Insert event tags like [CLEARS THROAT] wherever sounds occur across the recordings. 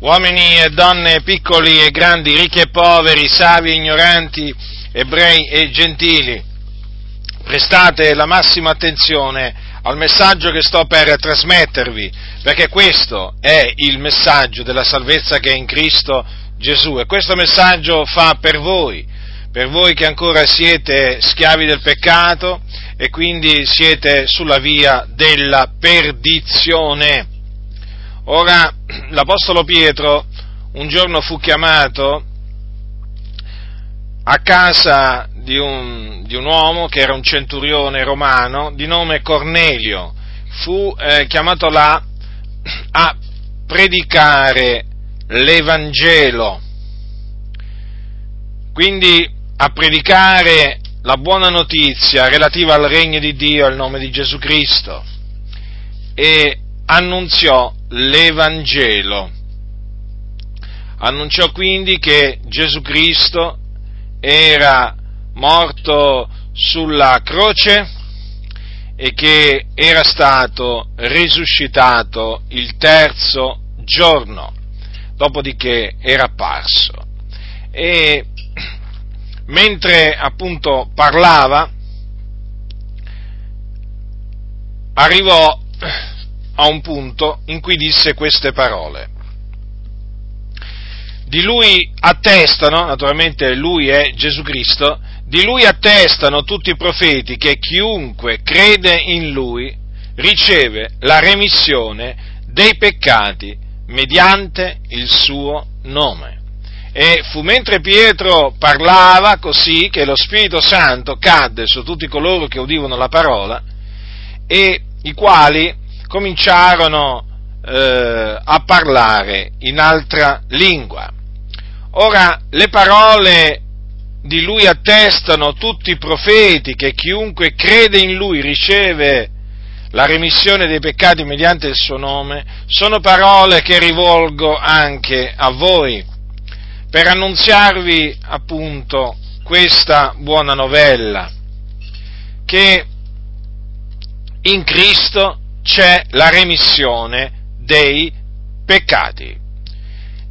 uomini e donne, piccoli e grandi, ricchi e poveri, savi e ignoranti, ebrei e gentili, prestate la massima attenzione al messaggio che sto per trasmettervi, perché questo è il messaggio della salvezza che è in Cristo Gesù e questo messaggio fa per voi, per voi che ancora siete schiavi del peccato e quindi siete sulla via della perdizione. Ora, l'Apostolo Pietro un giorno fu chiamato a casa di un, di un, uomo che era un centurione romano di nome Cornelio. Fu eh, chiamato là a predicare l'Evangelo, quindi a predicare la buona notizia relativa al regno di Dio al nome di Gesù Cristo e annunziò l'Evangelo. Annunciò quindi che Gesù Cristo era morto sulla croce e che era stato risuscitato il terzo giorno, dopodiché era apparso. E mentre appunto parlava, arrivò a un punto in cui disse queste parole. Di lui attestano, naturalmente lui è Gesù Cristo, di lui attestano tutti i profeti che chiunque crede in lui riceve la remissione dei peccati mediante il suo nome. E fu mentre Pietro parlava così che lo Spirito Santo cadde su tutti coloro che udivano la parola e i quali cominciarono eh, a parlare in altra lingua. Ora, le parole di lui attestano tutti i profeti che chiunque crede in lui riceve la remissione dei peccati mediante il suo nome, sono parole che rivolgo anche a voi, per annunziarvi appunto questa buona novella, che in Cristo c'è la remissione dei peccati.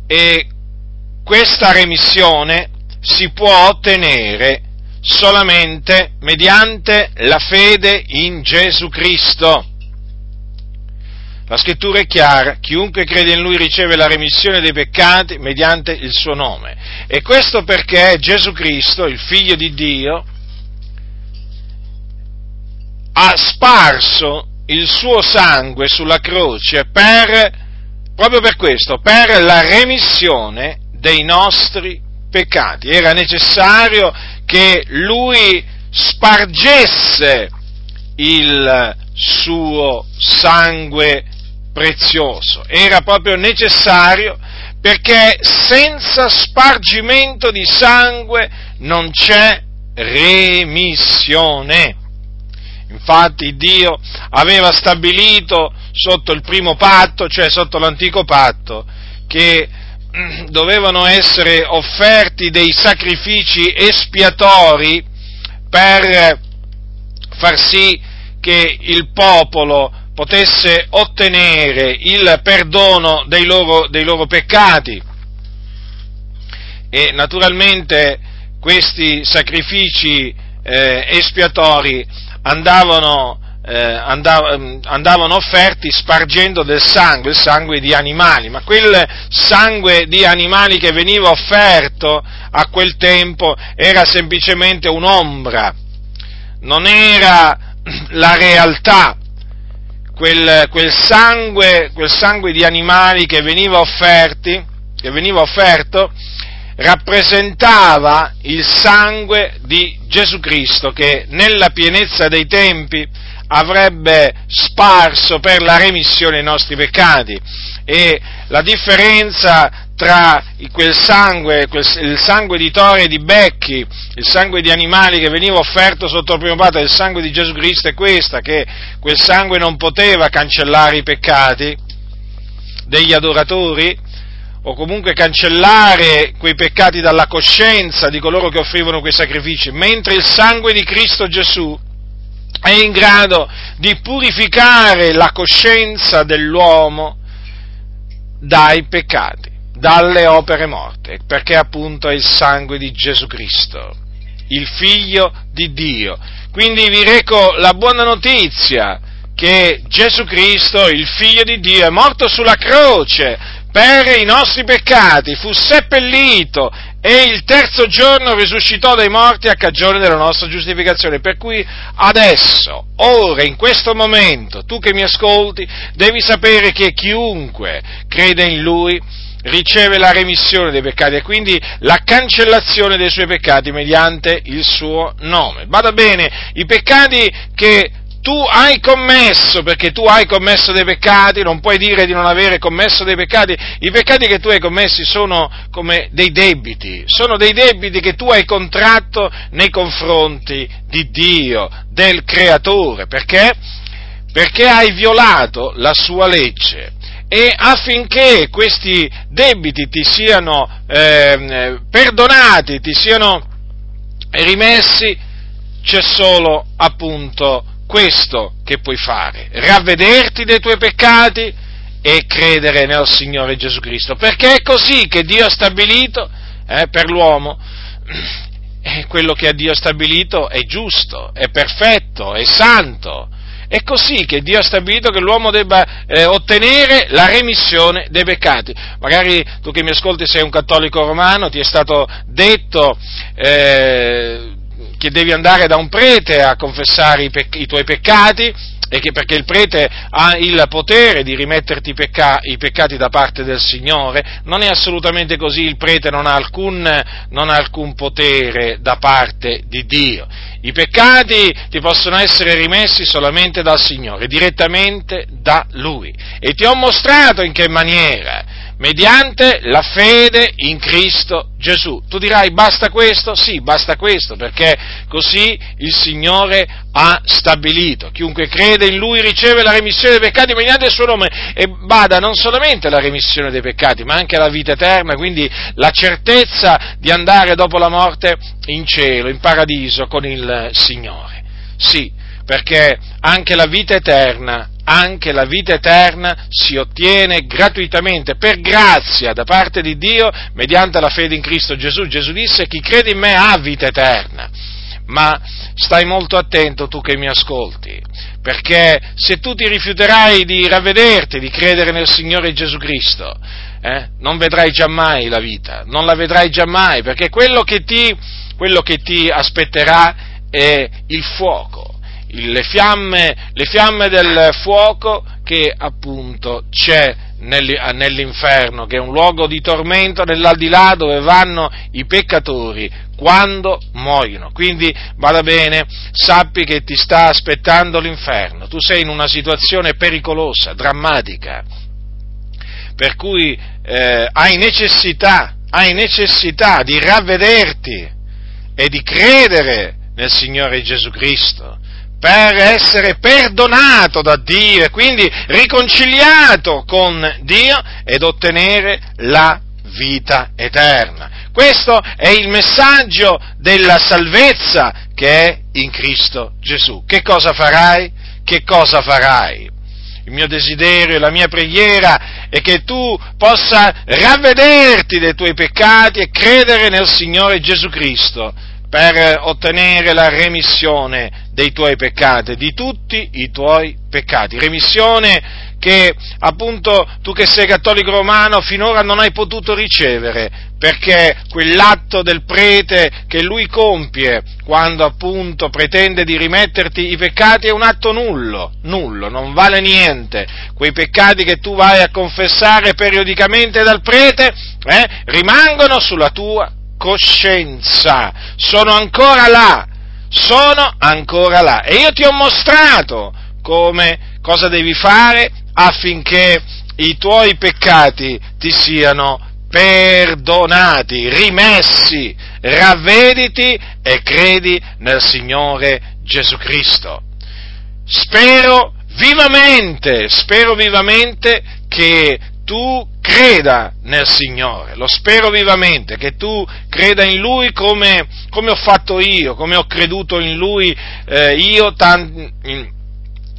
E questa remissione si può ottenere solamente mediante la fede in Gesù Cristo. La scrittura è chiara, chiunque crede in lui riceve la remissione dei peccati mediante il suo nome. E questo perché Gesù Cristo, il figlio di Dio, ha sparso il suo sangue sulla croce per, proprio per questo, per la remissione dei nostri peccati. Era necessario che lui spargesse il suo sangue prezioso. Era proprio necessario perché senza spargimento di sangue non c'è remissione. Infatti Dio aveva stabilito sotto il primo patto, cioè sotto l'antico patto, che dovevano essere offerti dei sacrifici espiatori per far sì che il popolo potesse ottenere il perdono dei loro, dei loro peccati. E naturalmente questi sacrifici eh, espiatori andavano eh, andav- andavano offerti spargendo del sangue, il sangue di animali, ma quel sangue di animali che veniva offerto a quel tempo era semplicemente un'ombra, non era [CLEARS THROAT] la realtà. Quel, quel, sangue, quel sangue di animali che veniva, offerti, che veniva offerto rappresentava il sangue di Gesù Cristo che nella pienezza dei tempi avrebbe sparso per la remissione dei nostri peccati. E la differenza tra quel sangue, quel, il sangue di tori e di becchi, il sangue di animali che veniva offerto sotto il primo patto e il sangue di Gesù Cristo è questa, che quel sangue non poteva cancellare i peccati degli adoratori, o comunque cancellare quei peccati dalla coscienza di coloro che offrivano quei sacrifici, mentre il sangue di Cristo Gesù è in grado di purificare la coscienza dell'uomo dai peccati. dalle opere morte, perché appunto è il sangue di Gesù Cristo, il figlio di Dio. Quindi vi reco la buona notizia che Gesù Cristo, il figlio di Dio, è morto sulla croce per i nostri peccati, fu seppellito e il terzo giorno risuscitò dai morti a cagione della nostra giustificazione. Per cui adesso, ora, in questo momento, tu che mi ascolti, devi sapere che chiunque crede in Lui riceve la remissione dei peccati e quindi la cancellazione dei suoi peccati mediante il suo nome. Vada bene, i peccati che tu hai commesso, perché tu hai commesso dei peccati, non puoi dire di non avere commesso dei peccati, i peccati che tu hai commessi sono come dei debiti, sono dei debiti che tu hai contratto nei confronti di Dio, del Creatore, perché? Perché hai violato la sua legge. E affinché questi debiti ti siano eh, perdonati, ti siano rimessi, c'è solo appunto questo che puoi fare, ravvederti dei tuoi peccati e credere nel Signore Gesù Cristo, perché è così che Dio ha stabilito eh, per l'uomo. E [CLEARS THROAT] quello che Dio ha stabilito è giusto, è perfetto, è santo. È così che Dio ha stabilito che l'uomo debba eh, ottenere la remissione dei peccati. Magari tu che mi ascolti sei un cattolico romano, ti è stato detto eh, che devi andare da un prete a confessare i, pec- i tuoi peccati, e che perché il prete ha il potere di rimetterti pecca- i, peccati da parte del Signore, non è assolutamente così, il prete non ha, alcun, non ha alcun potere da parte di Dio. I peccati ti possono essere rimessi solamente dal Signore, direttamente da Lui. E ti ho mostrato in che maniera mediante la fede in Cristo Gesù. Tu dirai basta questo? Sì, basta questo, perché così il Signore ha stabilito. Chiunque crede in Lui riceve la remissione dei peccati mediante il suo nome e bada non solamente la remissione dei peccati, ma anche la vita eterna, quindi la certezza di andare dopo la morte in cielo, in paradiso con il Signore. Sì, perché anche la vita eterna anche la vita eterna si ottiene gratuitamente, per grazia da parte di Dio, mediante la fede in Cristo Gesù. Gesù disse chi crede in me ha vita eterna. Ma stai molto attento tu che mi ascolti, perché se tu ti rifiuterai di ravvederti, di credere nel Signore Gesù Cristo, eh, non vedrai giammai la vita, non la vedrai giammai, perché quello che ti, quello che ti aspetterà è il fuoco le fiamme, le fiamme del fuoco che appunto c'è nell'inferno, che è un luogo di tormento nell'aldilà dove vanno i peccatori quando muoiono. Quindi vada bene, sappi che ti sta aspettando l'inferno, tu sei in una situazione pericolosa, drammatica, per cui eh, hai necessità, hai necessità di ravvederti e di credere nel Signore Gesù Cristo per essere perdonato da Dio e quindi riconciliato con Dio ed ottenere la vita eterna. Questo è il messaggio della salvezza che è in Cristo Gesù. Che cosa farai? Che cosa farai? Il mio desiderio e la mia preghiera è che tu possa ravvederti dei tuoi peccati e credere nel Signore Gesù Cristo per ottenere la remissione dei tuoi peccati, di tutti i tuoi peccati. Remissione che appunto tu che sei cattolico romano finora non hai potuto ricevere, perché quell'atto del prete che lui compie quando appunto pretende di rimetterti i peccati è un atto nullo, nullo, non vale niente. Quei peccati che tu vai a confessare periodicamente dal prete eh, rimangono sulla tua coscienza, sono ancora là, sono ancora là. E io ti ho mostrato come, cosa devi fare affinché i tuoi peccati ti siano perdonati, rimessi, ravvediti e credi nel Signore Gesù Cristo. Spero vivamente, spero vivamente che tu creda nel Signore, lo spero vivamente, che tu creda in Lui come, come ho fatto io, come ho creduto in Lui eh, io, tan, in,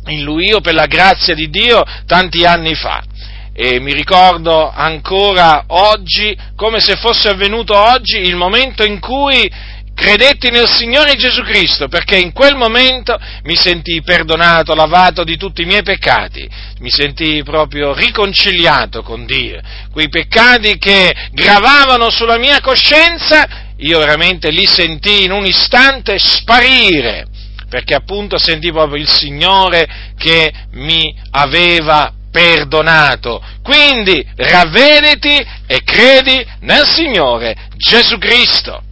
in Lui io per la grazia di Dio tanti anni fa. e mi ricordo ancora oggi, come se fosse avvenuto oggi, il momento in cui credetti nel Signore Gesù Cristo, perché in quel momento mi sentii perdonato, lavato di tutti i miei peccati, mi sentii proprio riconciliato con Dio. Quei peccati che gravavano sulla mia coscienza, io veramente li sentii in un istante sparire, perché appunto sentii proprio il Signore che mi aveva perdonato. Quindi ravvediti e credi nel Signore Gesù Cristo.